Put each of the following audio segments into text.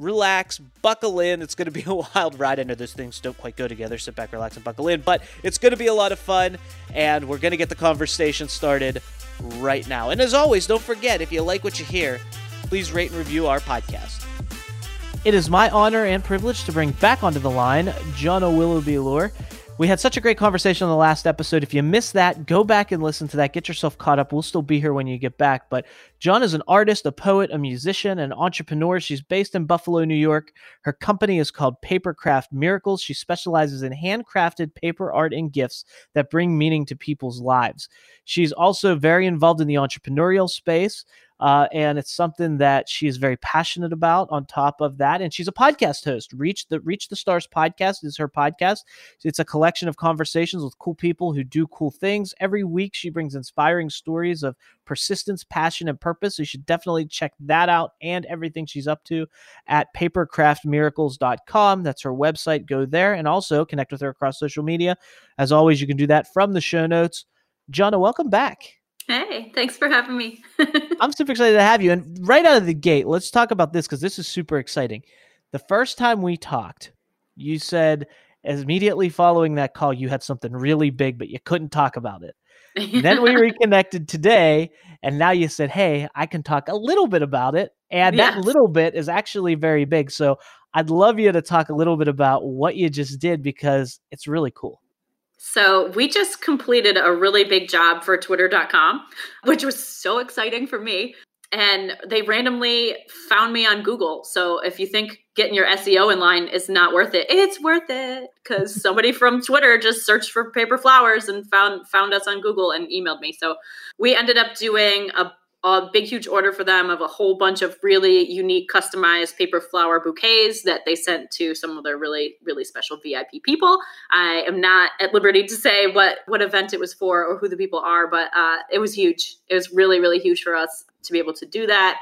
relax, buckle in. It's going to be a wild ride. I know those things don't quite go together. Sit back, relax, and buckle in. But it's going to be a lot of fun, and we're going to get the conversation started right now. And as always, don't forget if you like what you hear, please rate and review our podcast. It is my honor and privilege to bring back onto the line Janna Willoughby-Lohr. We had such a great conversation on the last episode. If you missed that, go back and listen to that. Get yourself caught up. We'll still be here when you get back. But Janna is an artist, a poet, a musician, an entrepreneur. She's based in Buffalo, New York. Her company is called Papercraft Miracles. She specializes in handcrafted paper art and gifts that bring meaning to people's lives. She's also very involved in the entrepreneurial space. Uh, and it's something that she is very passionate about. On top of that, and she's a podcast host. Reach the Reach the Stars podcast is her podcast. It's a collection of conversations with cool people who do cool things. Every week, she brings inspiring stories of persistence, passion, and purpose. So you should definitely check that out and everything she's up to at papercraftmiracles.com. That's her website. Go there and also connect with her across social media. As always, you can do that from the show notes. Janna, welcome back. Hey, thanks for having me. I'm super excited to have you. And right out of the gate, let's talk about this because this is super exciting. The first time we talked, you said as immediately following that call, you had something really big, but you couldn't talk about it. then we reconnected today, and now you said, Hey, I can talk a little bit about it. And yes. that little bit is actually very big. So I'd love you to talk a little bit about what you just did because it's really cool. So we just completed a really big job for twitter.com, which was so exciting for me. And they randomly found me on Google. So if you think getting your SEO in line is not worth it, it's worth it because somebody from Twitter just searched for paper flowers and found found us on Google and emailed me. So we ended up doing a a big huge order for them of a whole bunch of really unique customized paper flower bouquets that they sent to some of their really really special vip people. I am not at liberty to say what what event it was for or who the people are but uh, it was huge. It was really really huge for us to be able to do that.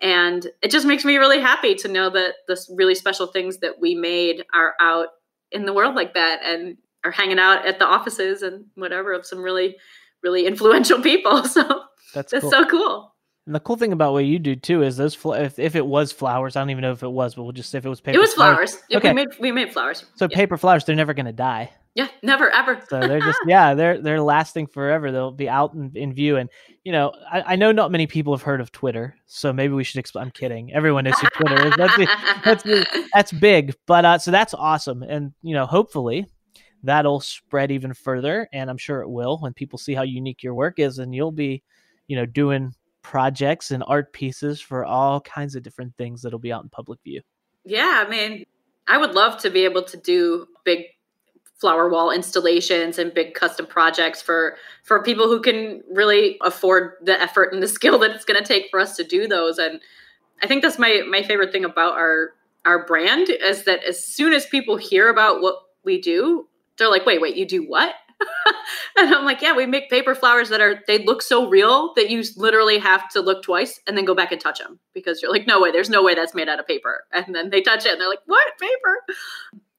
And it just makes me really happy to know that the really special things that we made are out in the world like that and are hanging out at the offices and whatever of some really really influential people. So that's that's cool. so cool. And the cool thing about what you do too is those fl- if, if it was flowers, I don't even know if it was, but we'll just say if it was paper. Flowers. It was flowers. flowers. Okay. We made we made flowers. So yeah. paper flowers, they're never gonna die. Yeah, never ever. so they're just yeah, they're they're lasting forever. They'll be out in, in view. And you know, I, I, know not many people have heard of Twitter, so maybe we should explain. I'm kidding. Everyone knows who Twitter is. That's that's that's big. But uh, so that's awesome. And you know, hopefully that'll spread even further. And I'm sure it will when people see how unique your work is, and you'll be you know, doing projects and art pieces for all kinds of different things that'll be out in public view. Yeah, I mean, I would love to be able to do big flower wall installations and big custom projects for for people who can really afford the effort and the skill that it's going to take for us to do those and i think that's my my favorite thing about our our brand is that as soon as people hear about what we do they're like wait wait you do what and I'm like, yeah, we make paper flowers that are they look so real that you literally have to look twice and then go back and touch them because you're like, no way, there's no way that's made out of paper. And then they touch it and they're like, what paper?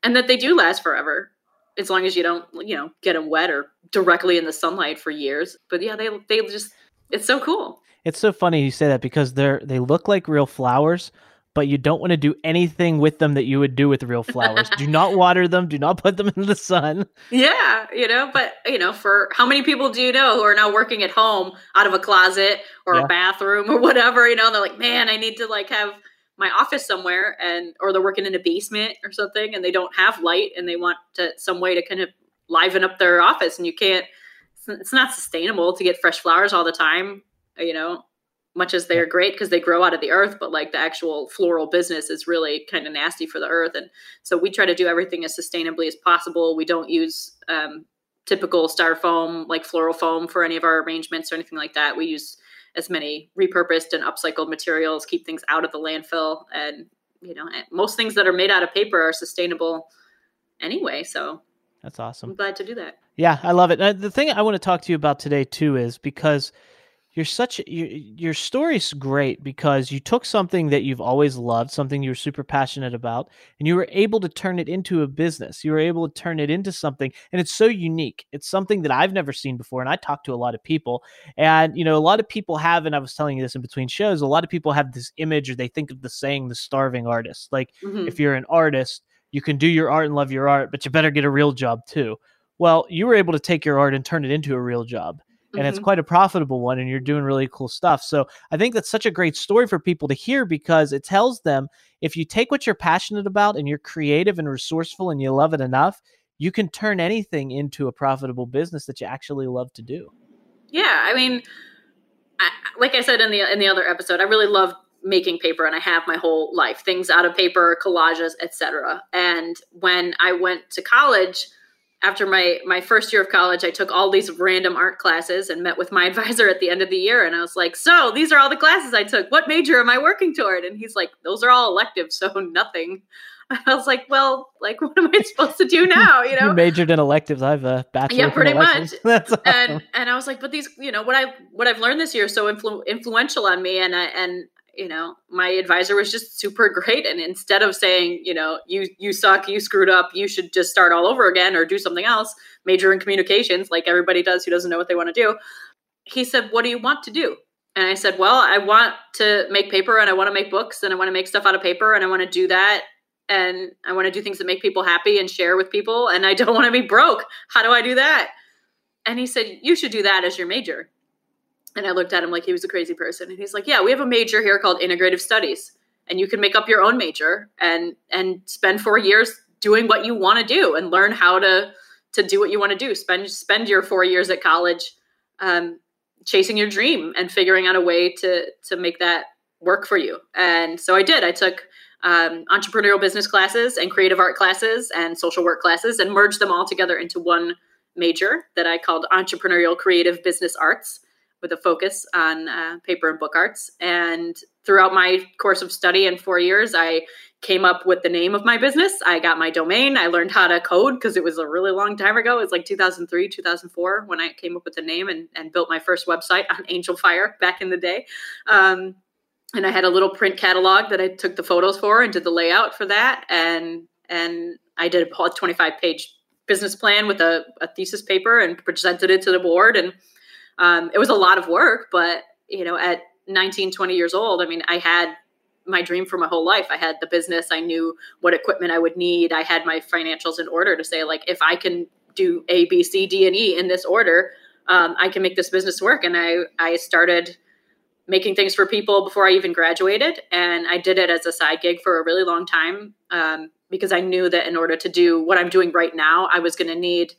And that they do last forever as long as you don't, you know, get them wet or directly in the sunlight for years. But yeah, they they just it's so cool. It's so funny you say that because they're they look like real flowers, but you don't want to do anything with them that you would do with real flowers. do not water them. Do not put them in the sun. Yeah, you know, but you know, for how many people do you know who are now working at home out of a closet or yeah. a bathroom or whatever? You know, they're like, man, I need to like have my office somewhere, and or they're working in a basement or something, and they don't have light, and they want to some way to kind of liven up their office, and you can't it's not sustainable to get fresh flowers all the time, you know, much as they're great because they grow out of the earth, but like the actual floral business is really kind of nasty for the earth. And so we try to do everything as sustainably as possible. We don't use um, typical styrofoam, like floral foam, for any of our arrangements or anything like that. We use as many repurposed and upcycled materials, keep things out of the landfill. And, you know, most things that are made out of paper are sustainable anyway. So that's awesome. I'm glad to do that. Yeah, I love it. The thing I want to talk to you about today too is because you're such your your story's great because you took something that you've always loved, something you were super passionate about, and you were able to turn it into a business. You were able to turn it into something, and it's so unique. It's something that I've never seen before, and I talk to a lot of people, and you know, a lot of people have, and I was telling you this in between shows. A lot of people have this image, or they think of the saying, "the starving artist." Like, mm-hmm. if you're an artist, you can do your art and love your art, but you better get a real job too. Well, you were able to take your art and turn it into a real job and mm-hmm. it's quite a profitable one and you're doing really cool stuff. So i think that's such a great story for people to hear because it tells them if you take what you're passionate about and you're creative and resourceful and you love it enough you can turn anything into a profitable business that you actually love to do. Yeah i mean I, like i said in the in the other episode i really love making paper and i have my whole life things out of paper collages etc and when i went to college after my my first year of college i took all these random art classes and met with my advisor at the end of the year and i was like so these are all the classes i took what major am i working toward and he's like those are all electives so nothing I was like, well, like, what am I supposed to do now? You know, you majored in electives. I have a bachelor. Yeah, pretty much. That's awesome. and and I was like, but these, you know, what I what I've learned this year is so influ- influential on me, and I and you know my advisor was just super great. And instead of saying you know you you suck you screwed up you should just start all over again or do something else major in communications like everybody does who doesn't know what they want to do he said what do you want to do? And i said well i want to make paper and i want to make books and i want to make stuff out of paper and i want to do that and i want to do things that make people happy and share with people and i don't want to be broke. How do i do that? And he said you should do that as your major and I looked at him like he was a crazy person. And he's like, "Yeah, we have a major here called integrative studies, and you can make up your own major and and spend four years doing what you want to do and learn how to to do what you want to do. Spend spend your four years at college, um, chasing your dream and figuring out a way to to make that work for you. And so I did. I took um, entrepreneurial business classes and creative art classes and social work classes and merged them all together into one major that I called entrepreneurial creative business arts with a focus on uh, paper and book arts. And throughout my course of study in four years, I came up with the name of my business. I got my domain. I learned how to code because it was a really long time ago. It was like 2003, 2004 when I came up with the name and, and built my first website on Angelfire back in the day. Um, and I had a little print catalog that I took the photos for and did the layout for that. And and I did a 25 page business plan with a, a thesis paper and presented it to the board and um, it was a lot of work, but you know, at 19, 20 years old, I mean, I had my dream for my whole life. I had the business. I knew what equipment I would need. I had my financials in order to say, like, if I can do A, B, C, D, and E in this order, um, I can make this business work. And I, I started making things for people before I even graduated. And I did it as a side gig for a really long time um, because I knew that in order to do what I'm doing right now, I was going to need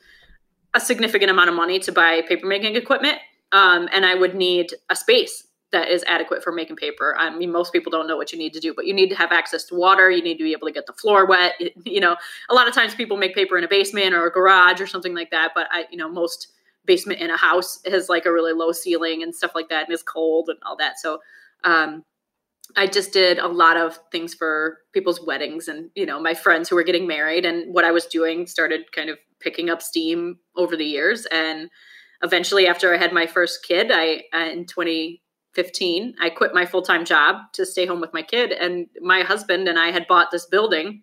a significant amount of money to buy paper making equipment um, and I would need a space that is adequate for making paper. I mean, most people don't know what you need to do, but you need to have access to water. You need to be able to get the floor wet. You know, a lot of times people make paper in a basement or a garage or something like that. But I, you know, most basement in a house has like a really low ceiling and stuff like that, and is cold and all that. So, um, I just did a lot of things for people's weddings and you know my friends who were getting married, and what I was doing started kind of picking up steam over the years and eventually after I had my first kid, I in 2015, I quit my full-time job to stay home with my kid and my husband and I had bought this building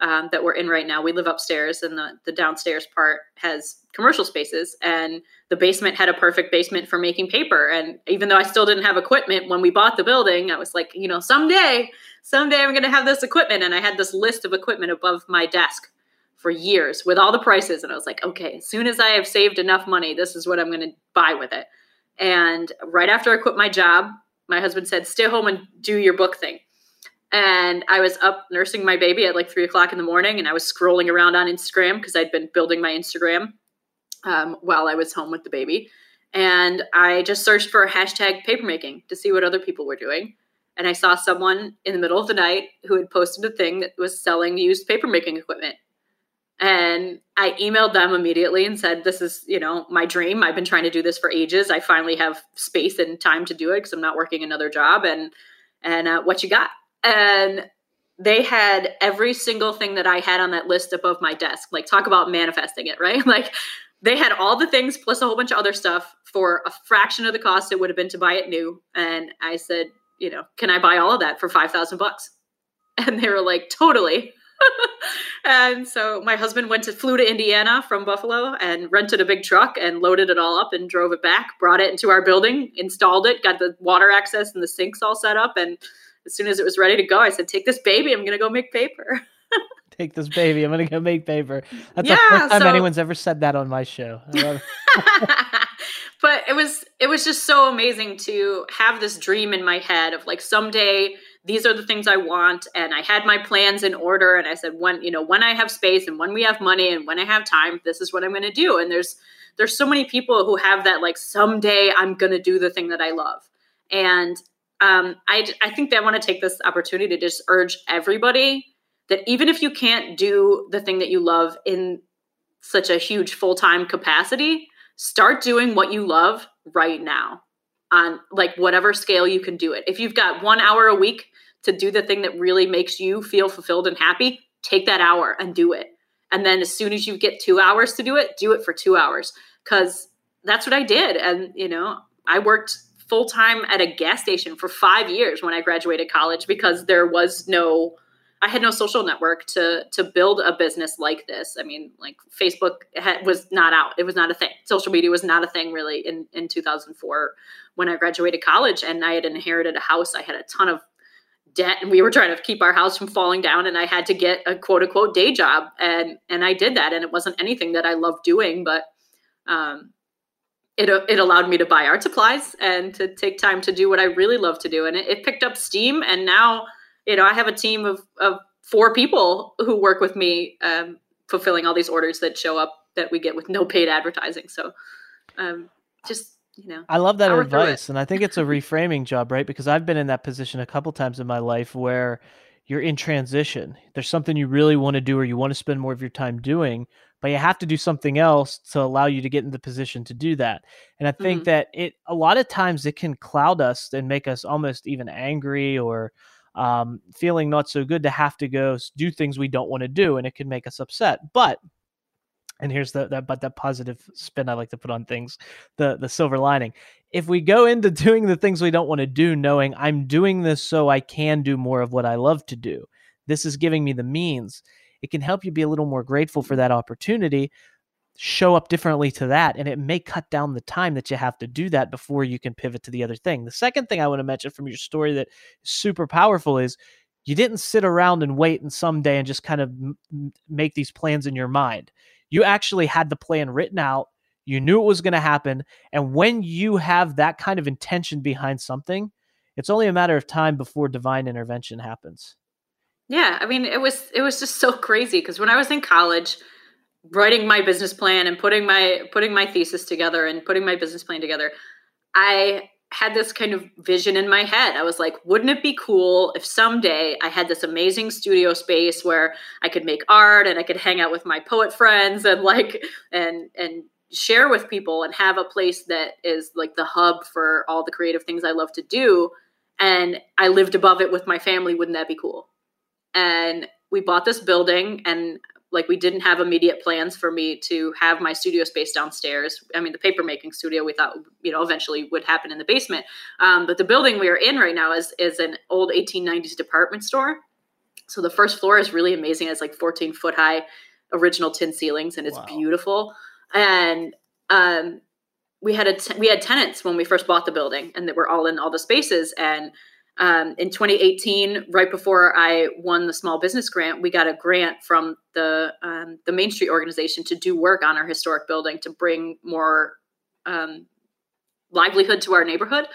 um, that we're in right now. We live upstairs and the, the downstairs part has commercial spaces and the basement had a perfect basement for making paper. And even though I still didn't have equipment when we bought the building, I was like, you know, someday, someday I'm going to have this equipment. And I had this list of equipment above my desk for years with all the prices. And I was like, okay, as soon as I have saved enough money, this is what I'm going to buy with it. And right after I quit my job, my husband said, stay home and do your book thing. And I was up nursing my baby at like three o'clock in the morning and I was scrolling around on Instagram because I'd been building my Instagram. um, while I was home with the baby. And I just searched for hashtag papermaking to see what other people were doing. And I saw someone in the middle of the night who had posted a thing that was selling used papermaking equipment. And I emailed them immediately and said, This is, you know, my dream. I've been trying to do this for ages. I finally have space and time to do it because I'm not working another job. And and uh, what you got? And they had every single thing that I had on that list above my desk. Like, talk about manifesting it, right? Like, they had all the things plus a whole bunch of other stuff for a fraction of the cost it would have been to buy it new. And I said, you know, can I buy all of that for 5,000 bucks? And they were like, totally. and so my husband went to flew to Indiana from Buffalo and rented a big truck and loaded it all up and drove it back, brought it into our building, installed it, got the water access and the sinks all set up and as soon as it was ready to go, I said, "Take this baby. I'm going to go make paper." Take this baby. I'm going to go make paper. That's yeah, the first time so... anyone's ever said that on my show. It. but it was it was just so amazing to have this dream in my head of like someday these are the things I want and I had my plans in order and I said when you know when I have space and when we have money and when I have time this is what I'm going to do and there's there's so many people who have that like someday I'm going to do the thing that I love and um, I, I think that I want to take this opportunity to just urge everybody that even if you can't do the thing that you love in such a huge full time capacity, start doing what you love right now on like whatever scale you can do it. If you've got one hour a week to do the thing that really makes you feel fulfilled and happy, take that hour and do it. And then as soon as you get two hours to do it, do it for two hours. Cause that's what I did. And, you know, I worked full time at a gas station for five years when I graduated college because there was no, I had no social network to to build a business like this. I mean, like Facebook had, was not out; it was not a thing. Social media was not a thing really in in 2004 when I graduated college, and I had inherited a house. I had a ton of debt and we were trying to keep our house from falling down and I had to get a quote unquote day job and and I did that and it wasn't anything that I loved doing but um it, it allowed me to buy art supplies and to take time to do what I really love to do. And it, it picked up steam. And now, you know, I have a team of, of four people who work with me, um, fulfilling all these orders that show up that we get with no paid advertising. So, um, just, you know, I love that advice. And I think it's a reframing job, right? Because I've been in that position a couple times in my life where you're in transition. There's something you really want to do or you want to spend more of your time doing, but you have to do something else to allow you to get in the position to do that. And I think mm-hmm. that it a lot of times it can cloud us and make us almost even angry or um, feeling not so good to have to go do things we don't want to do, and it can make us upset. But and here's the that but that positive spin I like to put on things, the the silver lining. If we go into doing the things we don't want to do, knowing I'm doing this so I can do more of what I love to do, this is giving me the means. It can help you be a little more grateful for that opportunity show up differently to that and it may cut down the time that you have to do that before you can pivot to the other thing. The second thing i want to mention from your story that is super powerful is you didn't sit around and wait and someday and just kind of m- make these plans in your mind you actually had the plan written out you knew it was going to happen and when you have that kind of intention behind something it's only a matter of time before divine intervention happens. Yeah, I mean, it was it was just so crazy because when I was in college, writing my business plan and putting my putting my thesis together and putting my business plan together, I had this kind of vision in my head. I was like, wouldn't it be cool if someday I had this amazing studio space where I could make art and I could hang out with my poet friends and like and and share with people and have a place that is like the hub for all the creative things I love to do and I lived above it with my family, wouldn't that be cool? and we bought this building and like we didn't have immediate plans for me to have my studio space downstairs. I mean the paper making studio we thought you know eventually would happen in the basement. Um, but the building we are in right now is is an old 1890s department store. So the first floor is really amazing. It's like 14 foot high original tin ceilings and it's wow. beautiful. And um, we had a t- we had tenants when we first bought the building and that were all in all the spaces and um, in 2018, right before I won the small business grant, we got a grant from the um, the Main Street organization to do work on our historic building to bring more um, livelihood to our neighborhood.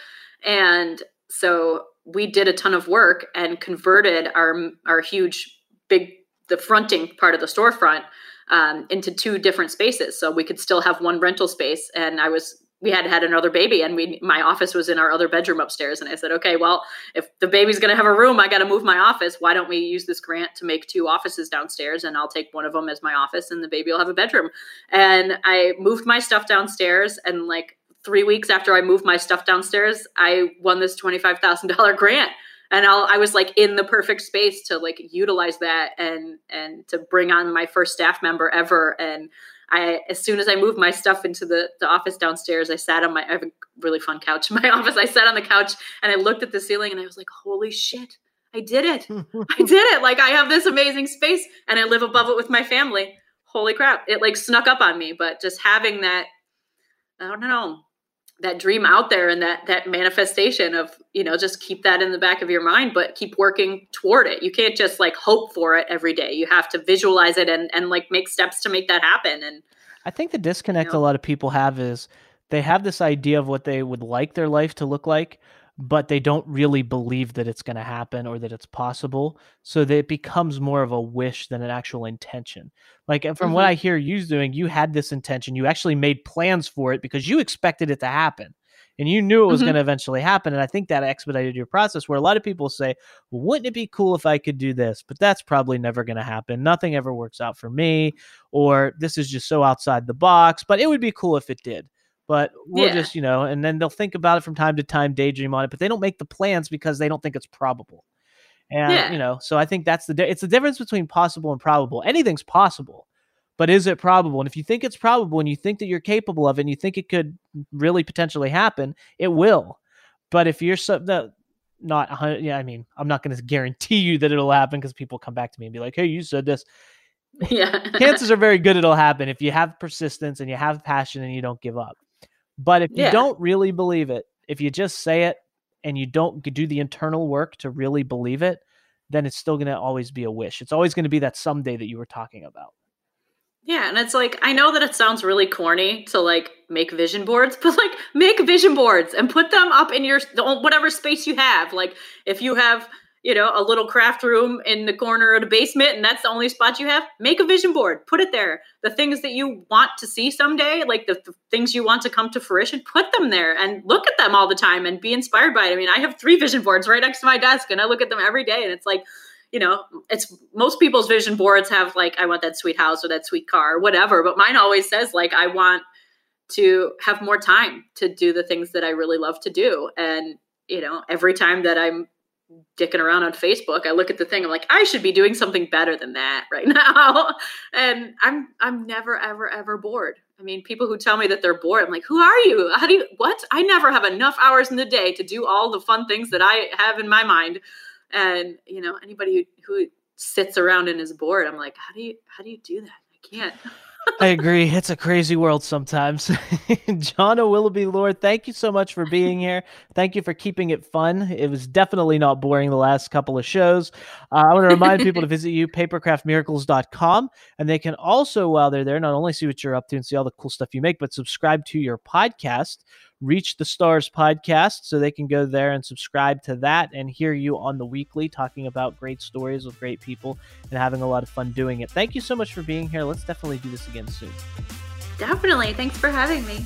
And so we did a ton of work and converted our our huge big the fronting part of the storefront um, into two different spaces so we could still have one rental space and i was we had had another baby and we my office was in our other bedroom upstairs. And i said okay well if the baby's going to have a room i got to move my office. Why don't we use this grant to make two offices downstairs and i'll take one of them as my office and the baby will have a bedroom. And i moved my stuff downstairs and like three weeks after i moved my stuff downstairs i won this $25000 grant. And I'll, i was like in the perfect space to like utilize that and and to bring on my first staff member ever. And I as soon as I moved my stuff into the, the office downstairs, I sat on my I have a really fun couch in my office. I sat on the couch and I looked at the ceiling and I was like, holy shit, I did it. I did it. Like I have this amazing space and I live above it with my family. Holy crap. It like snuck up on me, but just having that, I don't know, that dream out there and that that manifestation of you know just keep that in the back of your mind but keep working toward it. You can't just like hope for it every day. You have to visualize it and and like make steps to make that happen. And i think the disconnect you know, a lot of people have is they have this idea of what they would like their life to look like but they don't really believe that it's going to happen or that it's possible. So that it becomes more of a wish than an actual intention. Like from mm-hmm. what I hear you doing, you had this intention. You actually made plans for it because you expected it to happen and you knew it was mm-hmm. going to eventually happen. And I think that expedited your process where a lot of people say, well, wouldn't it be cool if I could do this? But that's probably never going to happen. Nothing ever works out for me, or this is just so outside the box, but it would be cool if it did but we'll yeah. just you know and then they'll think about it from time to time daydream on it but they don't make the plans because they don't think it's probable. And yeah. you know so i think that's the it's the difference between possible and probable. Anything's possible but is it probable? And if you think it's probable and you think that you're capable of it and you think it could really potentially happen it will. But if you're so the, not yeah i mean i'm not going to guarantee you that it'll happen because people come back to me and be like hey you said this. Yeah. Chances are very good it'll happen if you have persistence and you have passion and you don't give up but if you don't really believe it, if you just say it and you don't do the internal work to really believe it, then it's still going to always be a wish. It's always going to be that someday that you were talking about. Yeah, and it's like I know that it sounds really corny to like make vision boards, but like make vision boards and put them up in your whatever space you have. Like if you have you know, a little craft room in the corner of the basement and that's the only spot you have, make a vision board, put it there. The things that you want to see someday, like the, things you want to come to fruition, put them there and look at them all the time and be inspired by it. I mean, I have three vision boards right next to my desk and I look at them every day and it's like, you know, it's most people's vision boards have like, I want that sweet house or that sweet car or whatever, but mine always says like, I want to have more time to do the things that I really love to do. And, you know, every time that I'm dicking around on Facebook, I look at the thing, I'm like, I should be doing something better than that right now. and I'm I'm never, ever, ever bored. I mean, people who tell me that they're bored, I'm like, who are you? How do you what? I never have enough hours in the day to do all the fun things that I have in my mind. And, you know, anybody who, who sits around and is bored, I'm like, how do you how do you do that? I can't. I agree. It's a crazy world sometimes. Janna Willoughby-Lohr, thank you so much for being here. Thank you for keeping it fun. It was definitely not boring the last couple of shows. Uh, I want to remind people to visit you, papercraftmiracles.com. And they can also, while they're there, not only see what you're up to and see all the cool stuff you make, but subscribe to your podcast, Reach the Stars podcast so they can go there and subscribe to that and hear you on the weekly talking about great stories with great people and having a lot of fun doing it. Thank you so much for being here. Let's definitely do this again soon. Definitely. Thanks for having me.